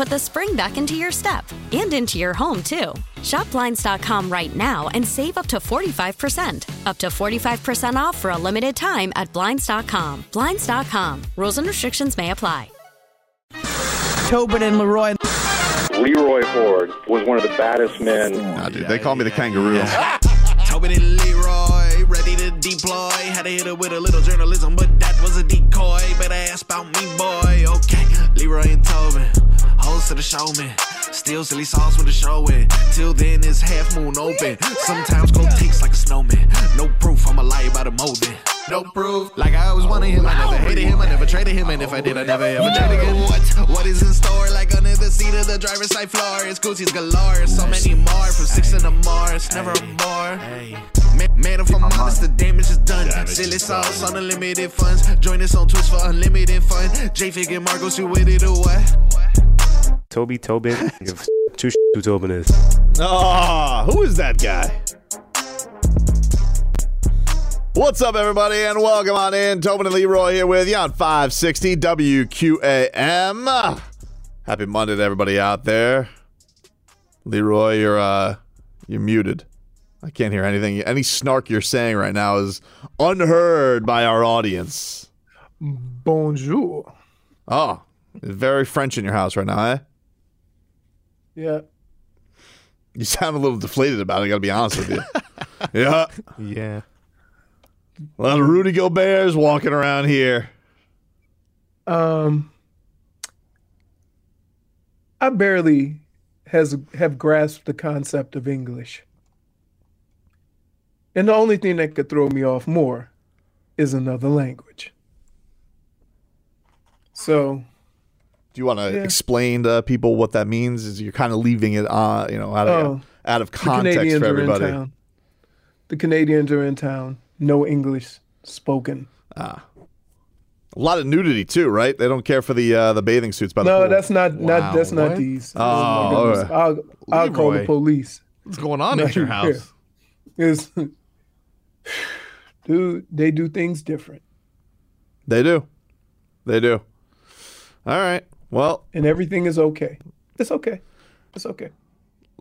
put the spring back into your step and into your home, too. Shop Blinds.com right now and save up to 45%. Up to 45% off for a limited time at Blinds.com. Blinds.com. Rules and restrictions may apply. Tobin and Leroy. Leroy Ford was one of the baddest men. Nah, dude, they call me the kangaroo. Tobin and Leroy, ready to deploy. Had to hit it with a little journalism, but that was a decoy. Better ask about me, boy. Okay, Leroy and Tobin, host to the showman. Still silly sauce with the show in. Till then, it's half moon open. Sometimes go takes like a snowman. No proof, I'm a lie about a molding. No proof. Like I always wanted him, I never hated him, I never traded him, and if I did, I never ever traded again. What? What is in store? Like under the seat of the driver's side floor, it's Gucci's galore. So many more from six in the Mars, never a bar. Man, man, if I'm honest, the damage is done. Silly sauce on unlimited funds. Join us on Twitch for unlimited fun. J Fig and Marcos, you with it or what? Toby Tobin. Give two sh- who Tobin is. Ah, who is that guy? What's up, everybody, and welcome on in. Tobin and Leroy here with you on 560 WQAM. Happy Monday to everybody out there. Leroy, you're uh, you're muted. I can't hear anything. Any snark you're saying right now is unheard by our audience. Bonjour. Oh, very French in your house right now, eh? Yeah. You sound a little deflated about it. I got to be honest with you. yeah. Yeah. A lot of Rudy Gobert's walking around here. Um, I barely has have grasped the concept of English, and the only thing that could throw me off more is another language. So, Do you want to Yeah. explain to people what that means? Is you're kind of leaving it, uh, you know, out of Oh, out of the context Canadians for are in everybody. town. The Canadians are in town. No English spoken. Ah. A lot of nudity too, right? They don't care for the uh, the bathing suits by the No, pool. that's not not that's Wow, not these. Oh, alright. I'll I'll call the police. What's going on at your house? Is dude, they do things different, They do, they do. All right. Well, and everything is okay. It's okay. It's okay.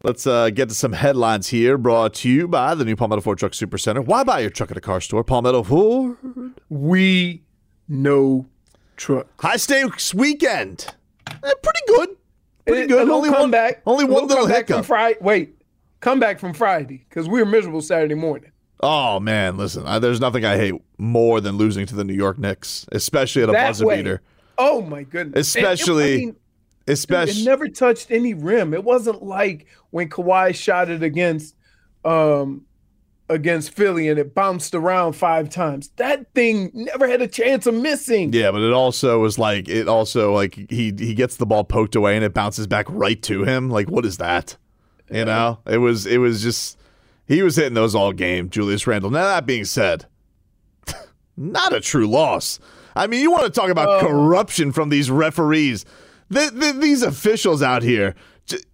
let's uh, get to some headlines here. Brought to you by the new Palmetto Ford Truck Super Center. Why buy your truck at a car store? Palmetto Ford. We know truck. High stakes weekend. Eh, pretty good. Pretty good. Little only one. comeback. Only one little comeback from hiccup. Friday. Wait, come back from Friday because we were miserable Saturday morning. Oh man, listen. I, there's nothing I hate more than losing to the New York Knicks, especially at a That buzzer way. beater. Oh my goodness! And it- Especially- I mean, dude, Especially it never touched any rim. It wasn't like when Kawhi shot it against um against Philly and it bounced around five times. That thing never had a chance of missing. Yeah, but it also was like it also like he he gets the ball poked away and it bounces back right to him. Like what is that? You know, it was it was just he was hitting those all game. Julius Randle. Now that being said, not a true loss. I mean, you want to talk about oh. corruption from these referees? Th th these officials out here.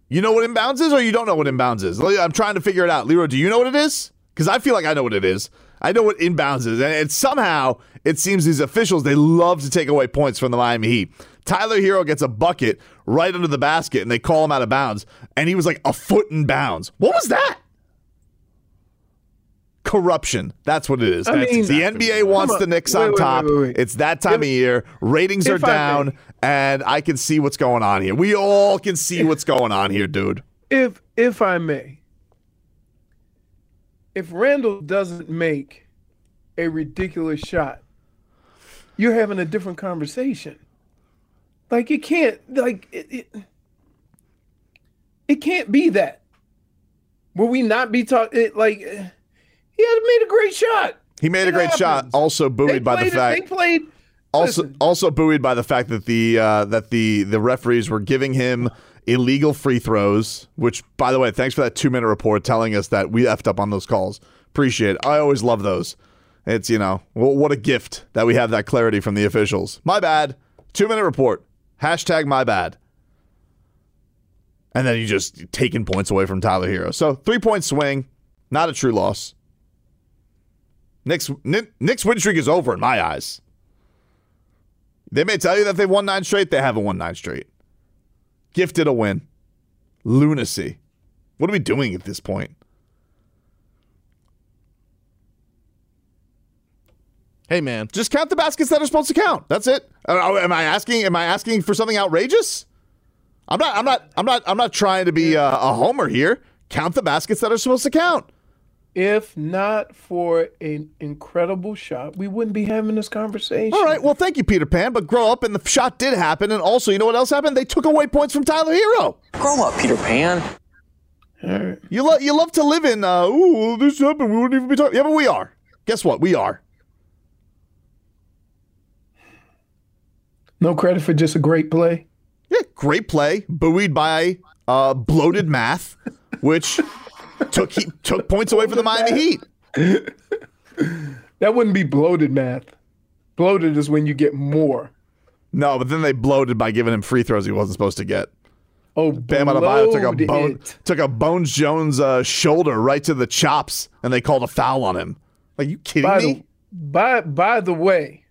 You know what inbounds is, or you don't know what inbounds is? I'm trying to figure it out. Leroy, do you know what it is? Because I feel like I know what it is. I know what inbounds is, and, and somehow it seems these officials they love to take away points from the Miami Heat. Tyler Herro gets a bucket right under the basket and they call him out of bounds. And he was like a foot in bounds. What was that? Corruption. That's what it is. I mean- the NBA wants on. the Knicks Wait, on wait, top. wait. It's that time If- of year. Ratings are if down, may. and I can see what's going on here. We all can see what's going on here, dude. if if I may, if Randle doesn't make a ridiculous shot, you're having a different conversation. Like it can't like it it, it can't be that. Will we not be talking like he had made a great shot. He made a It great shot. happens. Also They buoyed by the fact. they played also listen. also buoyed by the fact that the uh, that the the referees were giving him illegal free throws. Which, by the way, thanks for that two minute report telling us that we effed up on those calls. Appreciate it. I always love those. It's you know what a gift that we have that clarity from the officials. My bad. Two minute report. Hashtag my bad. And then you just taking points away from Tyler Herro. So three point swing, not a true loss. Knicks' Nick, Knicks' win streak is over in my eyes. They may tell you that they've won nine straight. They haven't won nine straight. Gifted a win. Lunacy. What are we doing at this point? Hey, man. Just count the baskets that are supposed to count. That's it. Uh, am I asking? Am I asking for something outrageous? I'm not. I'm not. I'm not. I'm not trying to be uh, a homer here. Count the baskets that are supposed to count. If not for an incredible shot, we wouldn't be having this conversation. All right. Well, thank you, Peter Pan. But grow up, and the shot did happen. And also, you know what else happened? They took away points from Tyler Herro. Grow up, Peter Pan. You love you love to live in. Uh, Ooh, this happened. We wouldn't even be talking. Yeah, but we are. Guess what? We are. No credit for just a great play. Yeah, great play, buoyed by uh, bloated math, which took he, took points away from the Miami Heat. That wouldn't be bloated math. Bloated is when you get more. No, but then they bloated by giving him free throws he wasn't supposed to get. Oh, Bam Adebayo took a bone took a Bones Jones uh, shoulder right to the chops, and they called a foul on him. Like you kidding By me? the, by, by the way,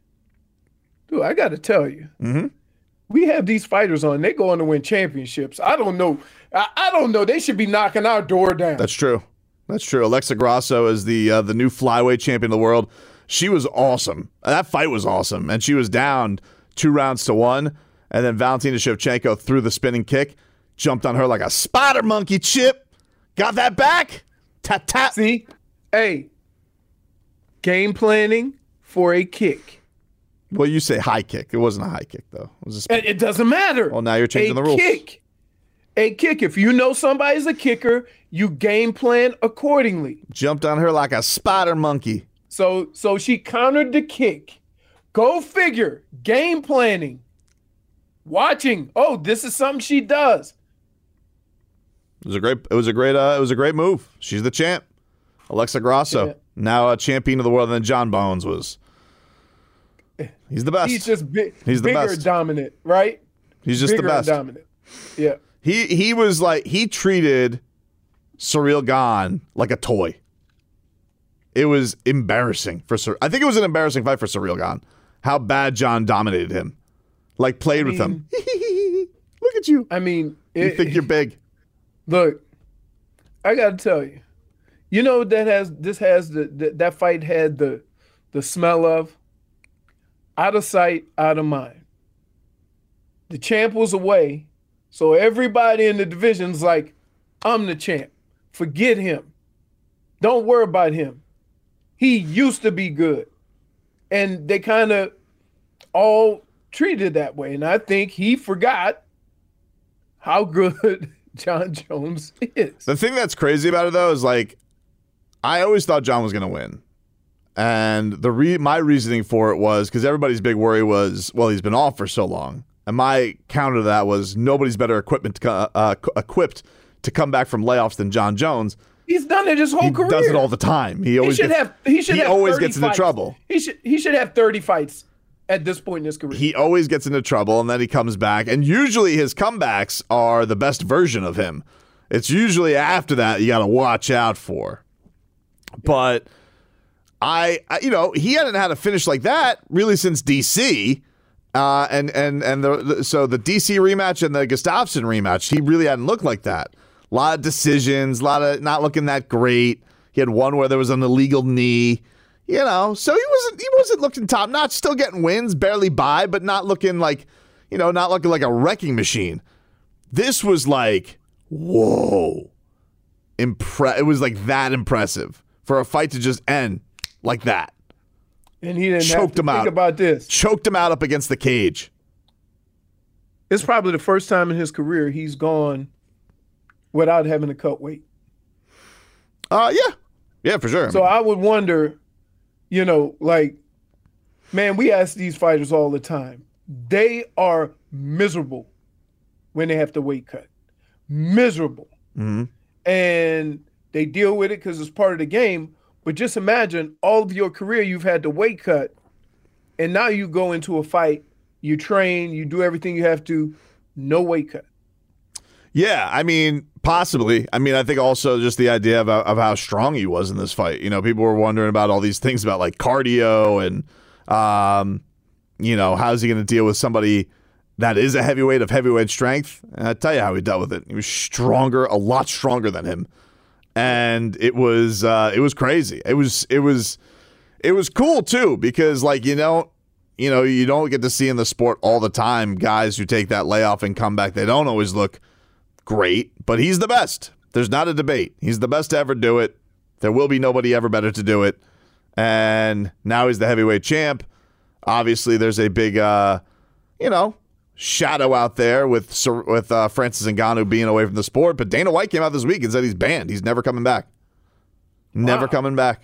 dude, I got to tell you, Mm-hmm. we have these fighters on. They go on to win championships. I don't know. I, I don't know. They should be knocking our door down. That's true. That's true. Alexa Grasso is the uh, the new flyweight champion of the world. She was awesome. That fight was awesome, and she was down two rounds to one, and then Valentina Shevchenko threw the spinning kick, jumped on her like a spider monkey. Chip got that back. Tap tap. See, hey, game planning for a kick. Well, you say high kick. It wasn't a high kick though. It was a spin. It, it doesn't matter. Well, now you're changing a the rules. Kick, a kick. If you know somebody's a kicker, you game plan accordingly. jumped on her like a spider monkey. So, so she countered the kick. Go figure. Game planning. Watching. Oh, this is something she does. It was a great. It was a great. Uh, it was a great move. She's the champ. Alexa Grasso, Yeah. now a champion of the world. And then John Bones was. He's the best. He's just big, He's the bigger best. dominant, right? He's just bigger the best. Dominant. Yeah. He he was like he treated Ciryl Gane like a toy. It was embarrassing for Sur- I think it was an embarrassing fight for Ciryl Gane. How bad John dominated him, like played with him. Look at you. I mean, You it, think you're big? Look, I got to tell you, you know what that has this has the, the that fight had the the smell of out of sight, out of mind. The champ was away, so everybody in the division's like, "I'm the champ. Forget him. Don't worry about him. He used to be good," and they kind of all treated that way. And I think he forgot how good Jon Jones is. The thing that's crazy about it though is like, I always thought John was going to win, and the re- my reasoning for it was because everybody's big worry was, well, he's been off for so long, and my counter to that was nobody's better equipment to, uh, equipped to come back from layoffs than Jon Jones. He's done it his whole career. He career. does it all the time. He He always should gets, have. He should he have. always 30 gets into trouble. He should. He should have thirty fights at this point in his career. he always gets into trouble and then he comes back and usually his comebacks are the best version of him it's usually after that you got to watch out for but I, I you know he hadn't had a finish like that really since dc Uh, and and and the, the so the DC rematch and the Gustafsson rematch, he really hadn't looked like that. A lot of decisions, a lot of not looking that great. He had one where there was an illegal knee, you know. So he wasn't he wasn't looking top notch. Still getting wins, barely by, but not looking like you know, not looking like a wrecking machine. This was like whoa, impre- It was like that impressive for a fight to just end like that. And he didn't have Choked to him think out. about this. Choked him out up against the cage. It's probably the first time in his career he's gone without having to cut weight. Uh, yeah, yeah, for sure. So I would wonder, you know, like, man, we ask these fighters all the time. They are miserable when they have to weight cut. Miserable. Mhm. And they deal with it because it's part of the game. But just imagine all of your career you've had to weight cut, and now you go into a fight, you train, you do everything you have to, no weight cut. Yeah, I mean, possibly. I mean, I think also just the idea of, of how strong he was in this fight. You know, people were wondering about all these things about like cardio and, um, you know, how's he going to deal with somebody that is a heavyweight of heavyweight strength? And I tell you how he dealt with it. He was stronger, a lot stronger than him, and it was uh, it was crazy. It was it was it was cool too because like you know. You know, you don't get to see in the sport all the time guys who take that layoff and come back. They don't always look great, but he's the best. There's not a debate. He's the best to ever do it. There will be nobody ever better to do it. And now he's the heavyweight champ. Obviously, there's a big, uh, you know, shadow out there with with uh, Francis Ngannou being away from the sport. But Dana White came out this week and said he's banned. He's never coming back. Never Wow. coming back.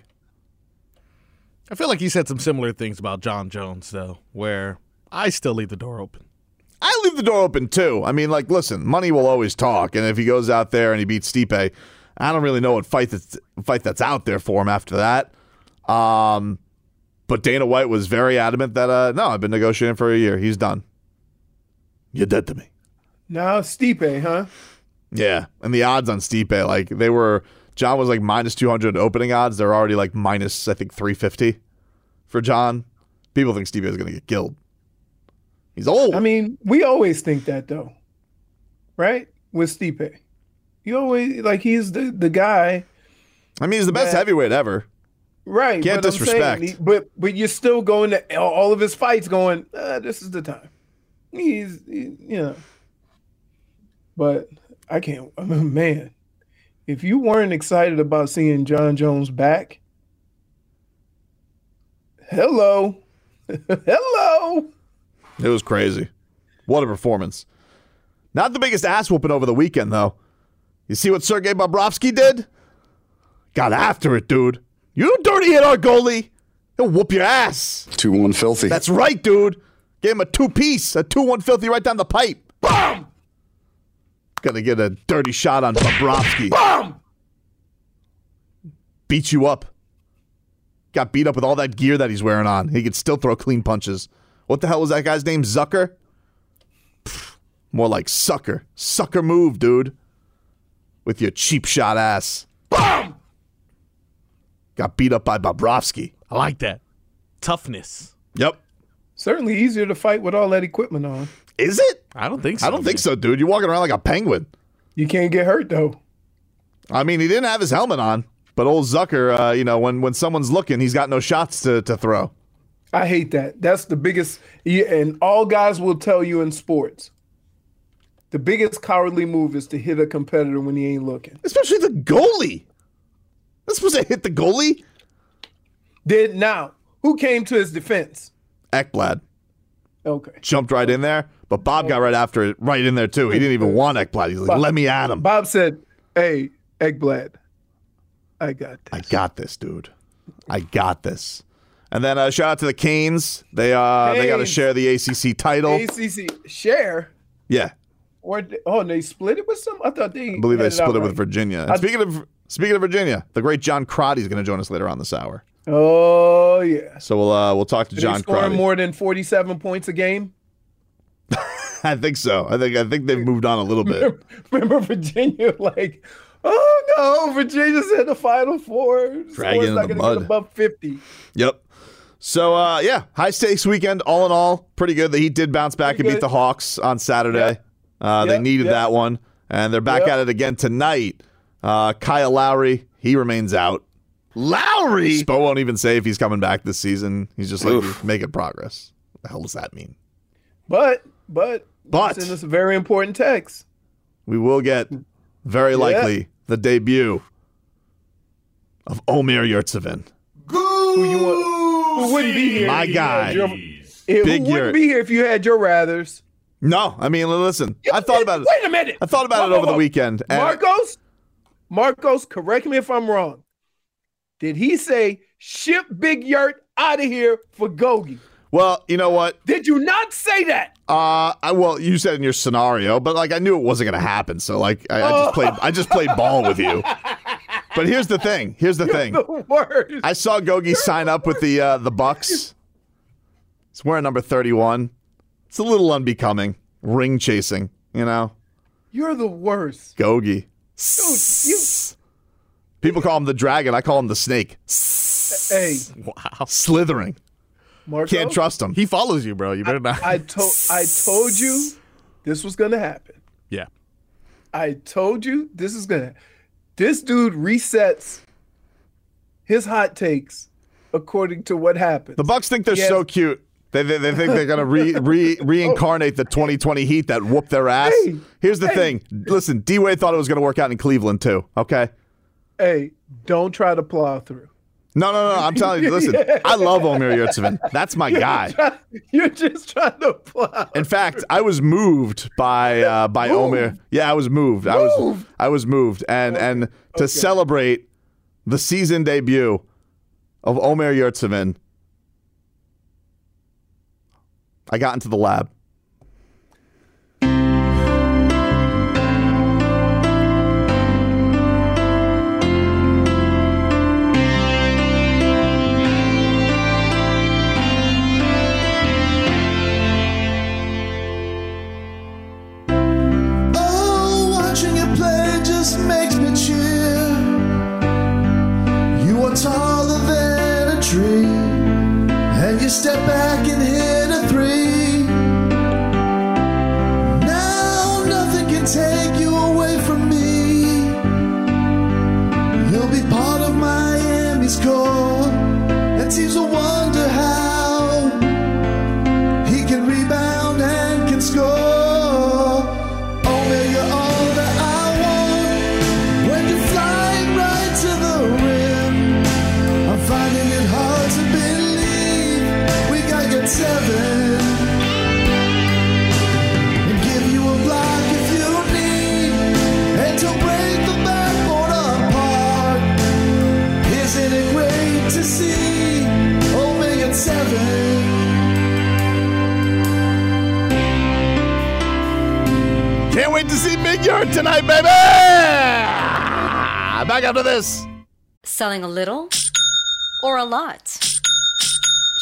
I feel like he said some similar things about Jon Jones, though, where I still leave the door open. I leave the door open too. I mean, like, listen, money will always talk, and if he goes out there and he beats Stipe, I don't really know what fight that's fight that's out there for him after that. Um, but Dana White was very adamant that uh, no, I've been negotiating for a year. He's done. You're dead to me. Now Stipe, huh? Yeah, and the odds on Stipe, like they were, John was like minus two hundred opening odds. They're already like minus, I think, three fifty for John. People think Stipe is going to get killed. He's old. I mean, we always think that though, right? With Stipe, you always like he's the the guy, I mean, he's the best Yeah. heavyweight ever. right? Can't but I'm saying disrespect. but but you're still going to all of his fights, going, uh, this is the time. He's, he, you know, but I can't, man. If you weren't excited about seeing Jon Jones back, hello, hello. It was crazy. What a performance. Not the biggest ass whooping over the weekend, though. You see what Sergei Bobrovsky did? Got after it, dude. You dirty hit our goalie. He'll whoop your ass. 2 1 filthy. That's right, dude. Gave him a two piece, a 2 1 filthy right down the pipe. Boom! Gonna get a dirty shot on Bobrovsky. Boom! Beat you up. Got beat up with all that gear that he's wearing on. He could still throw clean punches. What the hell was that guy's name? Zucker? Pfft, More like sucker. Sucker move, dude. With your cheap shot ass. Boom! Got beat up by Bobrovsky. I like that. Toughness. Yep. Certainly easier to fight with all that equipment on. Is it? I don't think so. I don't think so, dude. You're walking around like a penguin. You can't get hurt though. I mean, he didn't have his helmet on, but old Zucker, uh, you know, when when someone's looking, he's got no shots to, to throw. I hate that. That's the biggest, and all guys will tell you in sports. The biggest cowardly move is to hit a competitor when he ain't looking. Especially the goalie. That's supposed to hit the goalie. Did now who came to his defense? Ekblad Okay, jumped right in there, but Bob got right after it, right in there too. He didn't even want Ekblad. He's like, Bob- "Let me at him. Bob said, "Hey, Ekblad, I got this." I got this, dude. I got this." And then uh, shout out to the Canes. They uh they got to share the ACC title. ACC share yeah, or oh, they split it with some. I thought they I believe they split it with. Virginia. And I- speaking of speaking of Virginia, the great John Crotty is going to join us later on this hour. Oh yeah, So we'll uh, we'll talk to Are John they Crotty. more than forty-seven points a game. I think so. I think I think they've moved on a little bit. Remember Virginia? Like, oh no, Virginia's in the Final Four. Dragging in not the mud. get above fifty. Yep. So uh, yeah, high stakes weekend. All in all, pretty good. The Heat did bounce back Pretty and beat the Hawks on Saturday. Uh, they needed yep. that one, and they're back Yep. at it again tonight. Uh, Kyle Lowry, he remains out. Lowry. Spo won't even say if he's coming back this season. He's just like making progress. What the hell does that mean? But but But- send us a very important text. We will get very likely the debut of Omer Yurtseven. Who you want? Who wouldn't be here? My guy. Your, Big who wouldn't be here if you had your rathers? No, I mean, listen, I thought about it. Wait a minute. I thought about it Whoa, over the weekend. Marcos, Marcos, correct me if I'm wrong. Did he say ship Big Yurt out of here for Gogi? well, you know what? Did you not say that? Uh, I, well, you said in your scenario, but like I knew it wasn't going to happen, so like I, I just played. I just played ball with you. But here's the thing. Here's the thing. The worst. I saw Gogi sign up with the uh, the Bucks. He's wearing number thirty one. It's a little unbecoming. Ring chasing, you know. You're the worst. Gogi. Dude, you, People call him the dragon. I call him the snake. hey, Wow. Slithering. Marco, Can't trust him. He follows you, bro. You better not. I told I told you this was gonna happen. yeah. I told you this is gonna. This dude resets his hot takes according to what happens. The Bucks think they're Yes. so cute. They, they, they think they're gonna re, re reincarnate the 2020 Heat that whooped their ass. Hey, Here's the hey. thing. Listen, D Wade thought it was gonna work out in Cleveland too. Okay. hey, don't try to plow through. No, no, no. I'm telling you. Listen, I love Omer Yurtseven. That's my guy. You're just trying to plow. In fact, I was moved by uh, by Moved? Omer. Yeah, I was moved. I was Moved? I was moved, and and to celebrate the season debut of Omer Yurtseven, I got into the lab. Selling a little or a lot?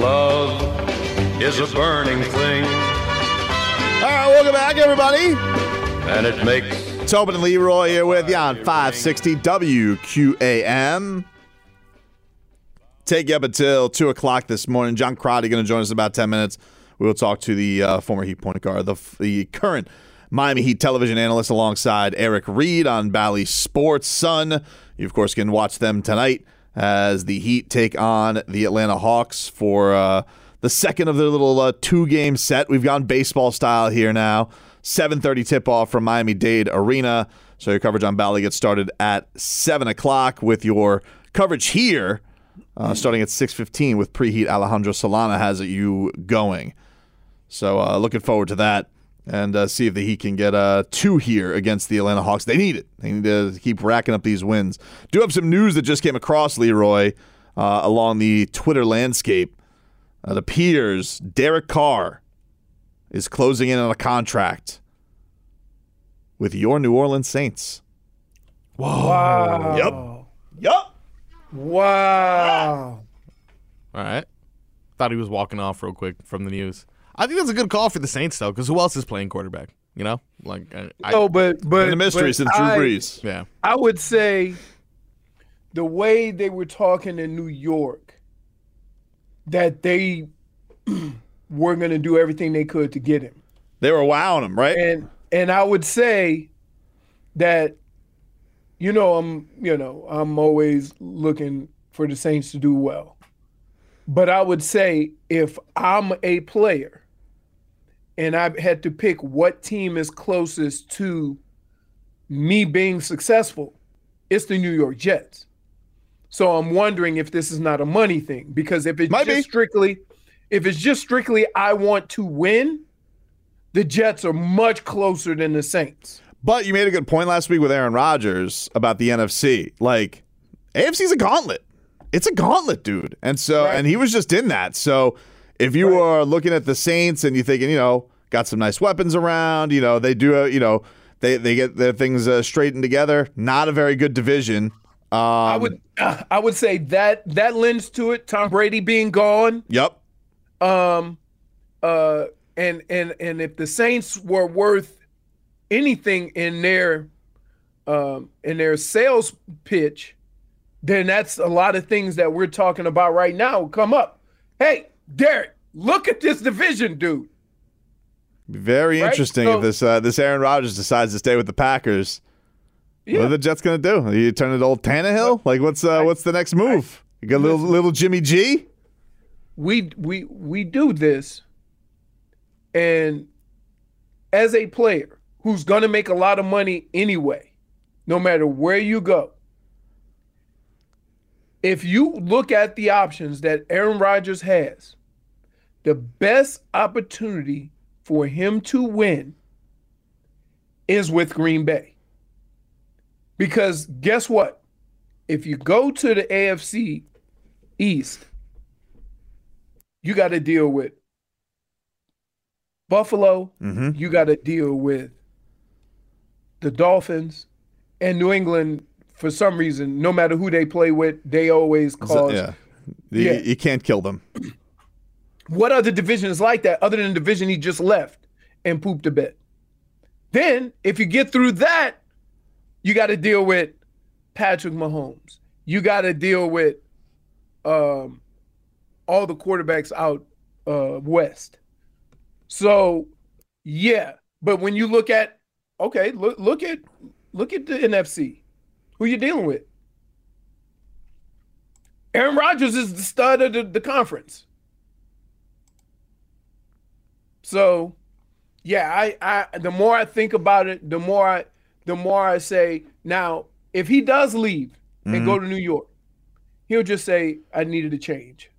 Love is a burning thing. All right, welcome back, everybody. And it makes Tobin and Leroy here with you on 560 WQAM. Take you up until 2 o'clock this morning. John Crotty going to join us in about 10 minutes. We will talk to the uh, former Heat point guard, the, the current Miami Heat television analyst, alongside Eric Reid on Bally Sports Sun. You, of course, can watch them tonight as the Heat take on the Atlanta Hawks for uh, the second of their little uh, two-game set. We've gone baseball style here now. 7:30 tip-off from Miami-Dade Arena. So your coverage on Bally gets started at 7 o'clock with your coverage here uh, starting at 6:15 with preheat. Alejandro Solana has it you going. So uh, looking forward to that and uh, see if the Heat can get uh, two here against the Atlanta Hawks. They need it. They need to keep racking up these wins. Do have some news that just came across Leroy uh, along the Twitter landscape. It appears Derek Carr is closing in on a contract with your New Orleans Saints. Whoa. Wow. Yep. Yup. Wow. All right. Thought he was walking off real quick from the news. I think that's a good call for the Saints, though, because who else is playing quarterback? You know, like I, I- No, but but Been a mystery but since Drew Brees. yeah, I would say the way they were talking in New York, that they were going to do everything they could to get him, They were wowing him, right? and and I would say that, you know, I'm you know I'm always looking for the Saints to do well, but I would say if I'm a player, and I had to pick what team is closest to me being successful, it's the New York Jets. So I'm wondering if this is not a money thing because if it's Might just be. strictly, if it's just strictly I want to win, the Jets are much closer than the Saints. But you made a good point last week with Aaron Rodgers about the NFC. Like, AFC's a gauntlet. It's a gauntlet, dude. And so, Right. and he was just in that. So, if you are looking at the Saints and you're thinking, you know, got some nice weapons around, you know, they do, uh, you know, they they get their things uh, straightened together. Not a very good division. Um, I would I would say that that lends to it. Tom Brady being gone. Yep. Um, uh, and and and if the Saints were worth anything in their um in their sales pitch, then that's a lot of things that we're talking about right now come up. Hey, Derek, look at this division, dude. Very Right? interesting So- if this uh, this Aaron Rodgers decides to stay with the Packers. What are the Jets gonna do? Are you turn it to old Tannehill? Like what's uh, what's the next move? You got a little little Jimmy G. we we we do this and as a player who's going to make a lot of money anyway no matter where you go if you look at the options that Aaron Rodgers has the best opportunity for him to win is with Green Bay Because guess what? If you go to the AFC East, you got to deal with Buffalo. Mhm. You got to deal with the Dolphins and New England. For some reason, no matter who they play with, they always cause. yeah. You, Yeah. you can't kill them. What other division is like that other than the division he just left and pooped a bit? Then, if you get through that, you got to deal with Patrick Mahomes. You got to deal with um, all the quarterbacks out uh, west. So, yeah, but when you look at okay, look look at look at the NFC. Who you dealing with? Aaron Rodgers is the stud of the, the conference. So, yeah, I, I the more I think about it, the more I the more I say, now, if he does leave and Mhm. go to New York, he'll just say, I needed a change.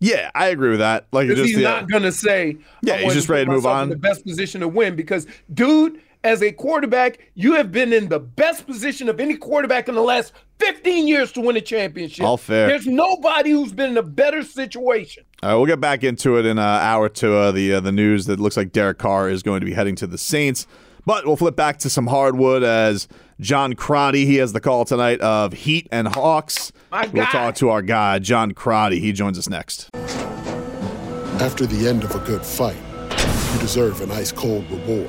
Yeah, I agree with that. Like just he's the- not gonna say, Yeah, he's just ready to move on. In the best position to win, because dude, as a quarterback, you have been in the best position of any quarterback in the last 15 years to win a championship. All fair. There's nobody who's been in a better situation. All right, we'll get back into it in an hour to uh, the uh, the news that looks like Derek Carr is going to be heading to the Saints. But we'll flip back to some hardwood as John Crotty. He has the call tonight of Heat and Hawks. My We'll guy. talk to our guy John Crotty. He joins us next. After the end of a good fight, you deserve an ice cold reward.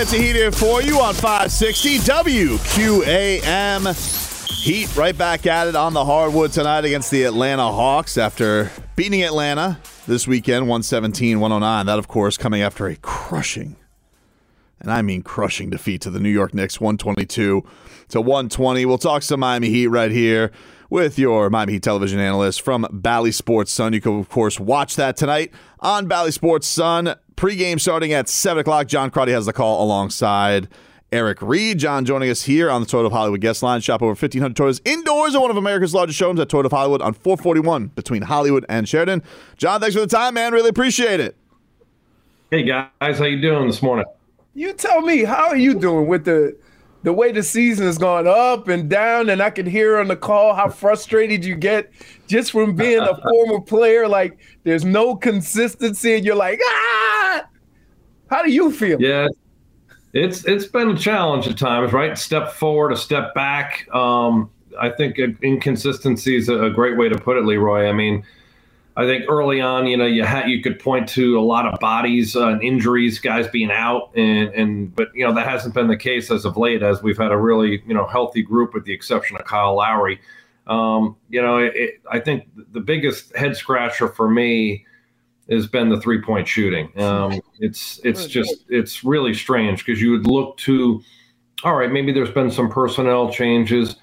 minutes of heat here for you on 560 WQAM. Heat right back at it on the hardwood tonight against the Atlanta Hawks after beating Atlanta this weekend 117 109. That, of course, coming after a crushing, and I mean crushing defeat to the New York Knicks 122 to 120. We'll talk some Miami Heat right here with your Miami Heat television analyst from Bally Sports Sun. You can, of course, watch that tonight on Bally Sports Sun. Pre-game starting at 7 o'clock. John Crotty has the call alongside Eric Reid. John joining us here on the Toyota of Hollywood guest line. Shop over 1,500 Toyotas indoors at one of America's largest showrooms at Toyota of Hollywood on 441 between Hollywood and Sheridan. John, thanks for the time, man. Really appreciate it. Hey guys, how you doing this morning? You tell me, how are you doing with the the way the season has gone up and down? And I can hear on the call how frustrated you get just from being a former player. Like there's no consistency, and you're like, ah. How do you feel? Yeah, it's it's been a challenge at times, right? Step forward, a step back. Um, I think inconsistency is a great way to put it, Leroy. I mean, I think early on, you know, you had you could point to a lot of bodies uh, and injuries, guys being out, and and but you know that hasn't been the case as of late, as we've had a really you know healthy group with the exception of Kyle Lowry. Um, you know, it, I think the biggest head scratcher for me has been the three point shooting. Um, it's it's just it's really strange because you would look to, all right, maybe there's been some personnel changes.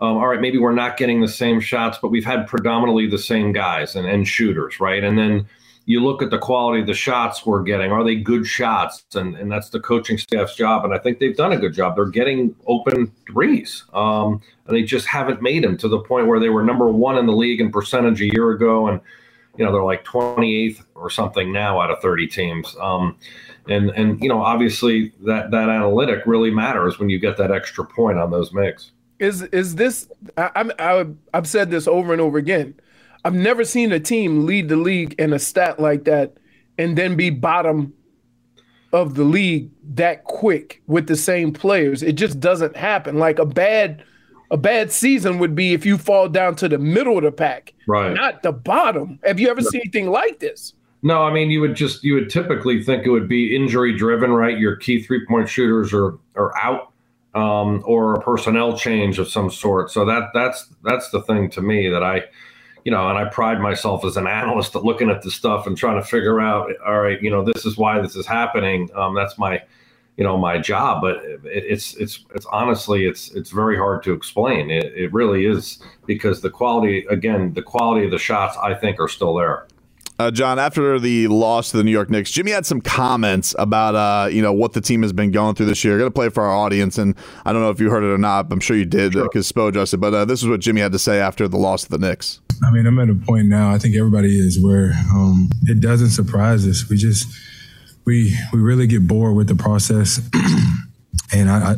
Um, all right, maybe we're not getting the same shots, but we've had predominantly the same guys and, and shooters, right? And then you look at the quality of the shots we're getting. Are they good shots? And and that's the coaching staff's job. And I think they've done a good job. They're getting open threes, um, and they just haven't made them to the point where they were number one in the league in percentage a year ago, and you know they're like 28th or something now out of 30 teams. Um, and and you know obviously that that analytic really matters when you get that extra point on those makes. Is is this? I, I'm I, I've said this over and over again. I've never seen a team lead the league in a stat like that and then be bottom of the league that quick with the same players. It just doesn't happen. Like a bad a bad season would be if you fall down to the middle of the pack, Right. not the bottom. Have you ever seen anything like this? No, I mean you would just you would typically think it would be injury driven, right? Your key three point shooters are are out, um, or a personnel change of some sort. So that that's that's the thing to me that I, you know, and I pride myself as an analyst at looking at this stuff and trying to figure out, all right, you know, this is why this is happening. Um, that's my, you know, my job. But it's it's it's honestly it's it's very hard to explain. It, it really is because the quality again, the quality of the shots I think are still there. Uh, John, after the loss to the New York Knicks, Jimmy had some comments about uh, you know what the team has been going through this year. Going to play it for our audience, and I don't know if you heard it or not. But I'm sure you did because Spo it, But uh, this is what Jimmy had to say after the loss to the Knicks. I mean, I'm at a point now. I think everybody is where um, it doesn't surprise us. We just we we really get bored with the process, and I, I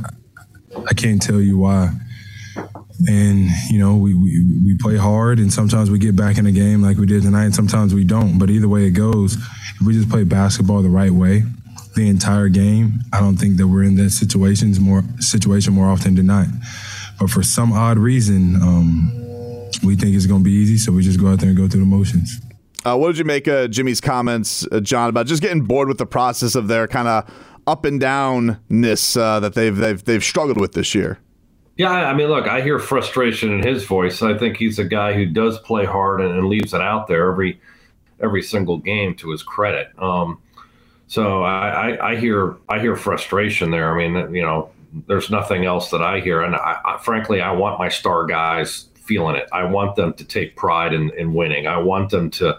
I can't tell you why. And you know, we, we we play hard, and sometimes we get back in the game like we did tonight, and sometimes we don't. But either way it goes, if we just play basketball the right way, the entire game, I don't think that we're in that situations more situation more often than not. But for some odd reason, um, we think it's going to be easy, so we just go out there and go through the motions. Uh, what did you make of Jimmy's comments, uh, John, about just getting bored with the process of their kind of up and downness uh, that they've they've they've struggled with this year? Yeah, I mean, look, I hear frustration in his voice. I think he's a guy who does play hard and, and leaves it out there every every single game to his credit. Um, so I, I, I hear I hear frustration there. I mean, you know, there's nothing else that I hear, and I, I, frankly, I want my star guys feeling it. I want them to take pride in, in winning. I want them to,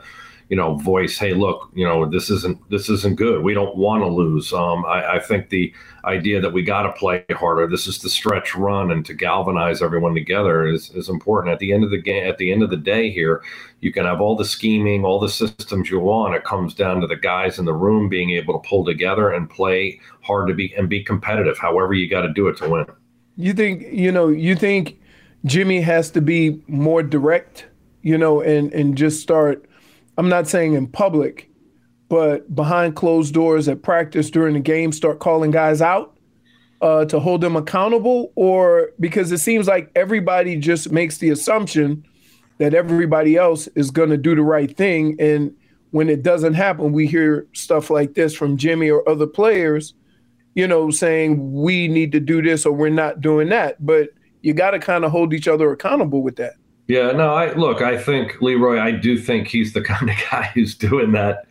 you know, voice, hey, look, you know, this isn't this isn't good. We don't want to lose. Um, I, I think the idea that we got to play harder. This is the stretch run, and to galvanize everyone together is is important. At the end of the game, at the end of the day, here, you can have all the scheming, all the systems you want. It comes down to the guys in the room being able to pull together and play hard to be and be competitive. However, you got to do it to win. You think you know? You think Jimmy has to be more direct, you know, and and just start. I'm not saying in public, but behind closed doors at practice during the game, start calling guys out uh, to hold them accountable, or because it seems like everybody just makes the assumption that everybody else is going to do the right thing, and when it doesn't happen, we hear stuff like this from Jimmy or other players, you know, saying we need to do this or we're not doing that, but you got to kind of hold each other accountable with that. Yeah, no, I look, I think Leroy, I do think he's the kind of guy who's doing that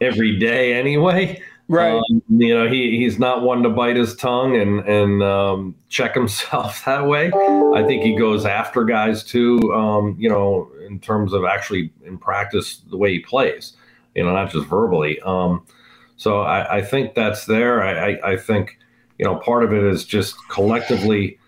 every day anyway. Right. Um, you know, he he's not one to bite his tongue and and um, check himself that way. I think he goes after guys too. Um, you know, in terms of actually in practice the way he plays. You know, not just verbally. Um, so I, I think that's there. I, I, I think you know part of it is just collectively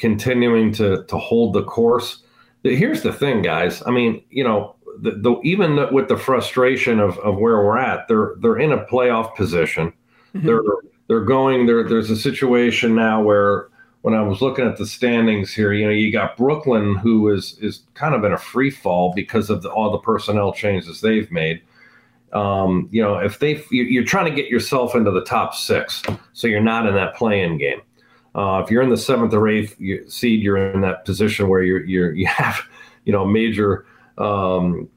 continuing to to hold the course. Here's the thing, guys. I mean, you know, the, the, even with the frustration of, of where we're at, they're they're in a playoff position. Mm-hmm. They're they're going there. There's a situation now where when I was looking at the standings here, you know, you got Brooklyn who is is kind of in a free fall because of the, all the personnel changes they've made. Um, you know, if they you're trying to get yourself into the top six, so you're not in that play-in game. Uh, if you're in the seventh or eighth seed, you're in that position where you're you're you have you know major um,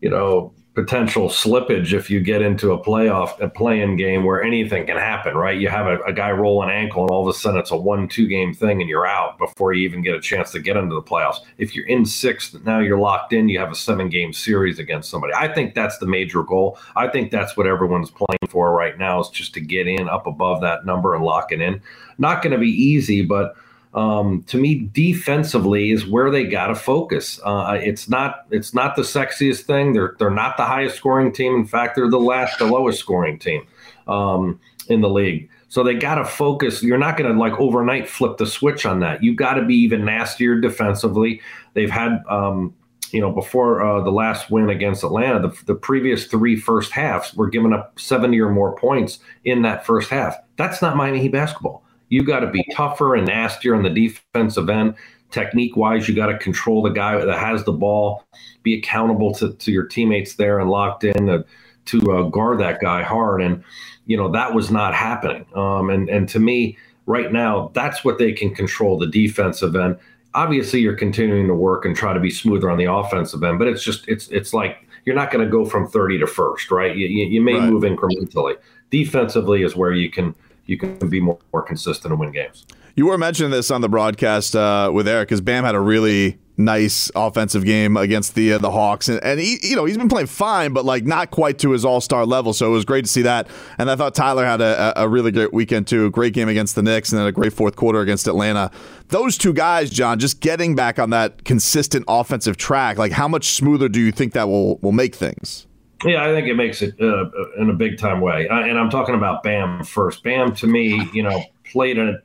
you know, potential slippage if you get into a playoff, a play-in game where anything can happen, right? You have a, a, guy roll an ankle and all of a sudden it's a one, two game thing and you're out before you even get a chance to get into the playoffs. If you're in sixth, now you're locked in, you have a seven game series against somebody. I think that's the major goal. I think that's what everyone's playing for right now is just to get in up above that number and lock it in. Not going to be easy, but um, to me, defensively is where they got to focus. Uh, it's not it's not the sexiest thing. They're they're not the highest scoring team. In fact, they're the last, the lowest scoring team um, in the league. So they got to focus. You're not going to like overnight flip the switch on that. You got to be even nastier defensively. They've had. Um, you know, before uh, the last win against Atlanta, the, the previous three first halves were giving up 70 or more points in that first half. That's not Miami Heat basketball. You got to be tougher and nastier on the defensive end. Technique wise, you got to control the guy that has the ball, be accountable to, to your teammates there and locked in. Uh, to uh, guard that guy hard, and you know that was not happening. Um, and and to me, right now, that's what they can control the defensive end. Obviously, you're continuing to work and try to be smoother on the offensive end, but it's just it's it's like you're not going to go from 30 to first, right? You, you, you may right. move incrementally. Defensively is where you can you can be more, more consistent and win games. You were mentioning this on the broadcast uh, with Eric because Bam had a really nice offensive game against the uh, the Hawks, and, and he you know he's been playing fine, but like not quite to his All Star level. So it was great to see that. And I thought Tyler had a, a really great weekend too. Great game against the Knicks, and then a great fourth quarter against Atlanta. Those two guys, John, just getting back on that consistent offensive track. Like how much smoother do you think that will will make things? Yeah, I think it makes it uh, in a big time way. Uh, and I'm talking about Bam first. Bam to me, you know, played a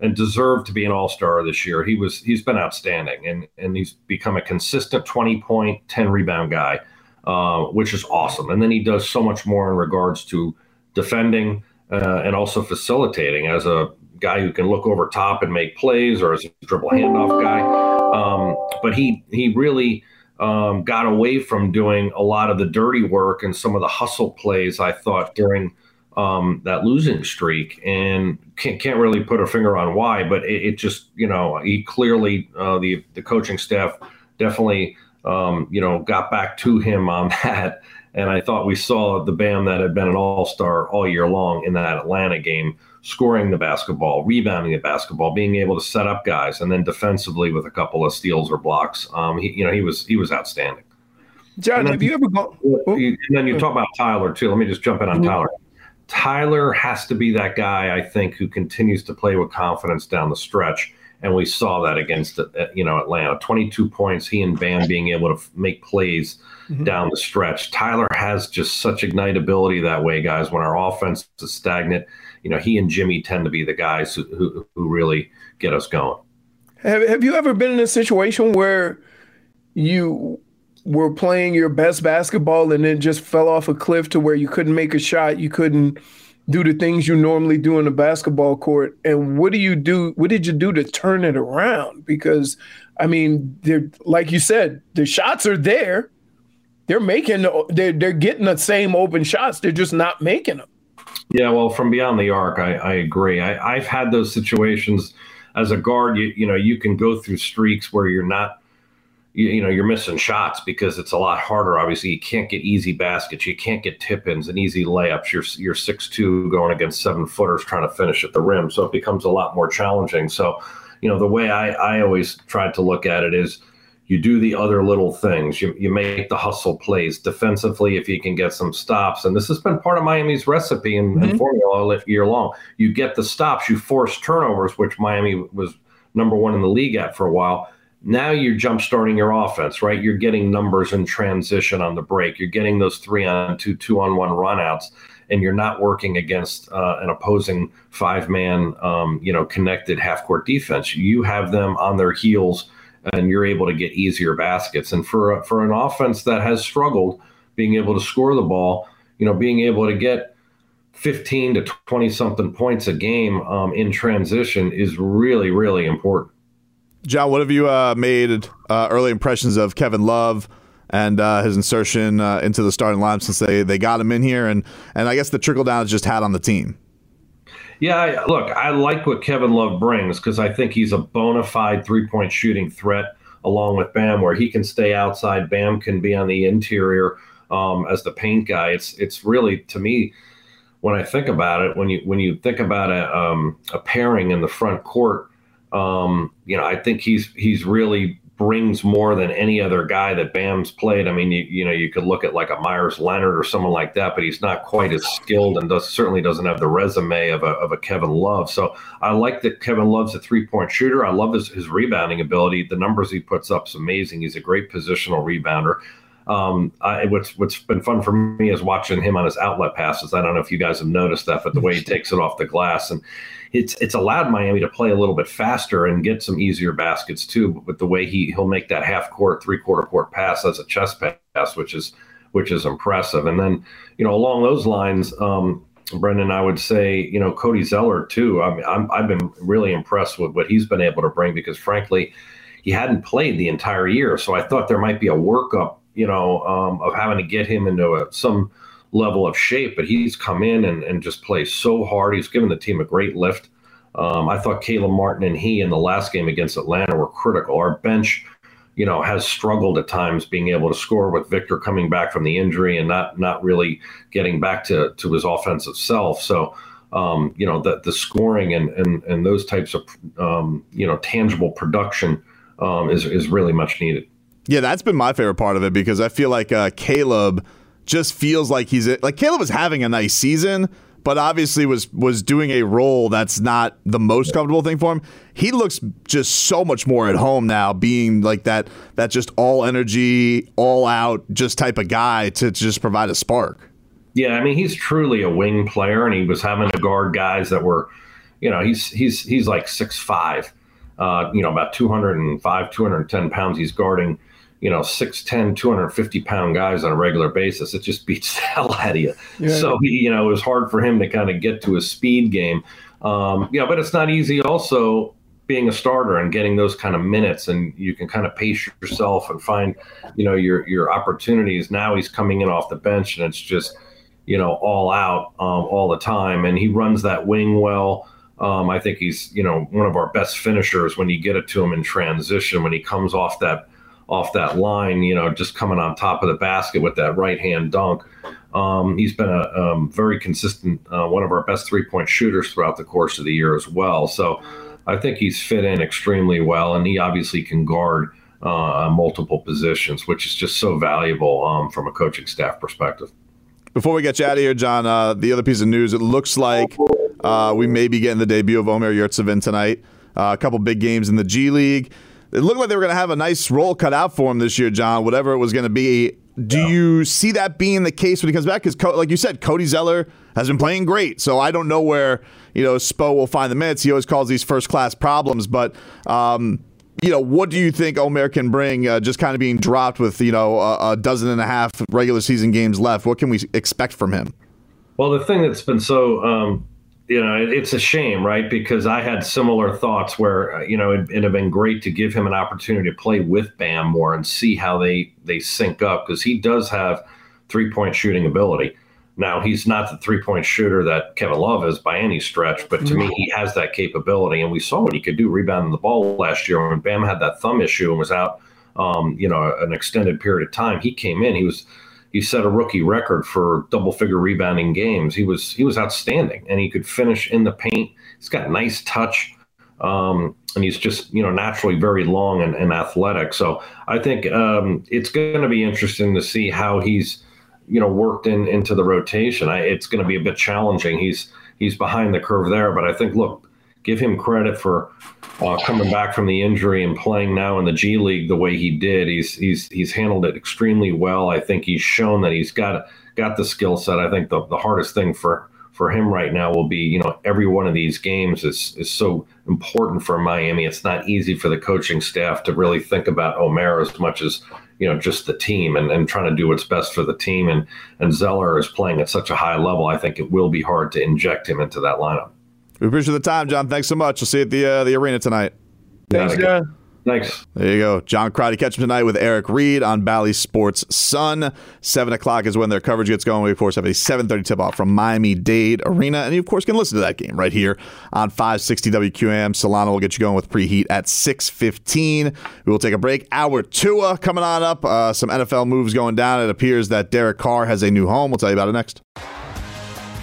and deserved to be an all-star this year. He was he's been outstanding and and he's become a consistent 20 point, 10 rebound guy, uh, which is awesome. And then he does so much more in regards to defending uh, and also facilitating as a guy who can look over top and make plays or as a dribble handoff guy. Um, but he he really um, got away from doing a lot of the dirty work and some of the hustle plays. I thought during um, that losing streak, and can't, can't really put a finger on why, but it, it just you know he clearly uh, the the coaching staff definitely um, you know got back to him on that, and I thought we saw the Bam that had been an all star all year long in that Atlanta game, scoring the basketball, rebounding the basketball, being able to set up guys, and then defensively with a couple of steals or blocks. Um, he, you know he was he was outstanding. John, have you ever gone? And then you talk about Tyler too. Let me just jump in on mm-hmm. Tyler. Tyler has to be that guy, I think, who continues to play with confidence down the stretch. And we saw that against uh, you know Atlanta. 22 points, he and Bam being able to make plays mm-hmm. down the stretch. Tyler has just such ignitability that way, guys. When our offense is stagnant, you know he and Jimmy tend to be the guys who, who, who really get us going. Have Have you ever been in a situation where you were playing your best basketball and then just fell off a cliff to where you couldn't make a shot, you couldn't do the things you normally do in a basketball court. And what do you do? What did you do to turn it around? Because I mean, they're like you said, the shots are there. They're making they're they're getting the same open shots. They're just not making them. Yeah, well, from beyond the arc, I, I agree. I, I've had those situations as a guard. You you know you can go through streaks where you're not you, you, know you're missing shots because it's a lot harder. Obviously, you can't get easy baskets, you can't get tip-ins and easy layups. You're you're six two going against seven footers trying to finish at the rim, so it becomes a lot more challenging. So, you know, the way I I always tried to look at it is. You do the other little things. You, you make the hustle plays defensively if you can get some stops. And this has been part of Miami's recipe and, mm-hmm. and formula all year long. You get the stops, you force turnovers, which Miami was number one in the league at for a while now you're jump starting your offense, right? You're getting numbers in transition on the break. You're getting those three on two, two on one runouts, and you're not working against uh, an opposing five man, um, you know, connected half court defense. You have them on their heels, and you're able to get easier baskets. And for for an offense that has struggled being able to score the ball, you know, being able to get 15 to 20 something points a game um, in transition is really, really important. John, what have you uh, made uh, early impressions of Kevin Love and uh, his insertion uh, into the starting lineup since they, they got him in here, and and I guess the trickle down has just had on the team. Yeah, I, look, I like what Kevin Love brings because I think he's a bona fide three point shooting threat along with Bam, where he can stay outside. Bam can be on the interior um, as the paint guy. It's it's really to me when I think about it, when you when you think about a um, a pairing in the front court um, you know, I think he's he's really brings more than any other guy that Bam's played. I mean, you, you know, you could look at like a Meyers Leonard or someone like that, but he's not quite as skilled and does certainly doesn't have the resume of a, of a Kevin Love. So I like that Kevin Love's a three point shooter. I love his, his rebounding ability. The numbers he puts up is amazing. He's a great positional rebounder. Um, I, what's what's been fun for me is watching him on his outlet passes. I don't know if you guys have noticed that, but the way he takes it off the glass and it's it's allowed Miami to play a little bit faster and get some easier baskets too. With the way he he'll make that half court, three quarter court pass as a chest pass, which is which is impressive. And then you know along those lines, um, Brendan, I would say you know Cody Zeller too. I mean, I'm, I've been really impressed with what he's been able to bring because frankly, he hadn't played the entire year, so I thought there might be a workup, you know, um, of having to get him into a, some level of shape, but he's come in and, and just plays so hard. He's given the team a great lift. Um, I thought Caleb Martin and he in the last game against Atlanta were critical. Our bench, you know, has struggled at times being able to score with Victor coming back from the injury and not not really getting back to to his offensive self. So. Um, you know the the scoring and and and those types of um, you know tangible production um, is is really much needed. Yeah, that's been my favorite part of it because I feel like uh, Caleb just feels like he's like Caleb was having a nice season, but obviously was was doing a role that's not the most comfortable thing for him. He looks just so much more at home now, being like that that just all energy, all out, just type of guy to, to just provide a spark. Yeah, I mean he's truly a wing player, and he was having to guard guys that were, you know, he's he's he's like six five, uh, you know, about 205, 210 pounds. He's guarding, you know, 6'10, 250 pound guys on a regular basis. It just beats the hell out of you. Yeah. So he, you know, it was hard for him to kind of get to his speed game. Um, yeah, but it's not easy also being a starter and getting those kind of minutes and you can kind of pace yourself and find, you know, your your opportunities. Now he's coming in off the bench and it's just you know, all out um, all the time. And he runs that wing well. Um, I think he's, you know, one of our best finishers when you get it to him in transition, when he comes off that off that line, you know, just coming on top of the basket with that right hand dunk. Um, he's been a um, very consistent, uh, one of our best three point shooters throughout the course of the year as well. So I think he's fit in extremely well, and he obviously can guard uh, multiple positions, which is just so valuable um, from a coaching staff perspective. Before we get you out of here, John, uh, the other piece of news, it looks like uh, we may be getting the debut of Omer Yurtseven tonight. Uh, a couple big games in the G League. It looked like they were going to have a nice role cut out for him this year, John, whatever it was going to be. Do you see that being the case when he comes back? Because, Co- like you said, Cody Zeller has been playing great. So I don't know where, you know, Spo will find the minutes. He always calls these first class problems. But, um, you know, what do you think Omer can bring? Uh, just kind of being dropped with you know a, a, dozen and a half regular season games left. What can we expect from him? Well, the thing that's been so, um, you know, it's a shame, right? Because I had similar thoughts where uh, you know it, it'd have been great to give him an opportunity to play with Bam more and see how they they sync up because he does have three point shooting ability. Now he's not the three point shooter that Kevin Love is by any stretch, but to me he has that capability, and we saw what he could do rebounding the ball last year when Bam had that thumb issue and was out, um, you know, an extended period of time. He came in, he was he set a rookie record for double figure rebounding games. He was he was outstanding, and he could finish in the paint. He's got nice touch. Um, and he's just you know naturally very long and, and athletic. So I think um, it's going to be interesting to see how he's you know worked in into the rotation. I, it's going to be a bit challenging. He's he's behind the curve there, but I think look, give him credit for uh, coming back from the injury and playing now in the G League the way he did. He's he's he's handled it extremely well. I think he's shown that he's got got the skill set. I think the, the hardest thing for for him right now will be, you know, every one of these games is is so important for Miami. It's not easy for the coaching staff to really think about Omer as much as you know just the team and, and trying to do what's best for the team and and Zeller is playing at such a high level I think it will be hard to inject him into that lineup. We appreciate the time, John. Thanks so much. We'll see you at the uh, the arena tonight. Thanks, John. Thanks. There you go. John Crotty. Catch him tonight with Eric Reid on Bally Sports Sun. 7 o'clock is when their coverage gets going. We, of course, have a 7.30 tip-off from Miami-Dade Arena. And you, of course, can listen to that game right here on 560 WQAM. Solana will get you going with preheat at 6.15. We will take a break. Hour Tua coming on up. Uh, some NFL moves going down. It appears that Derek Carr has a new home. We'll tell you about it next.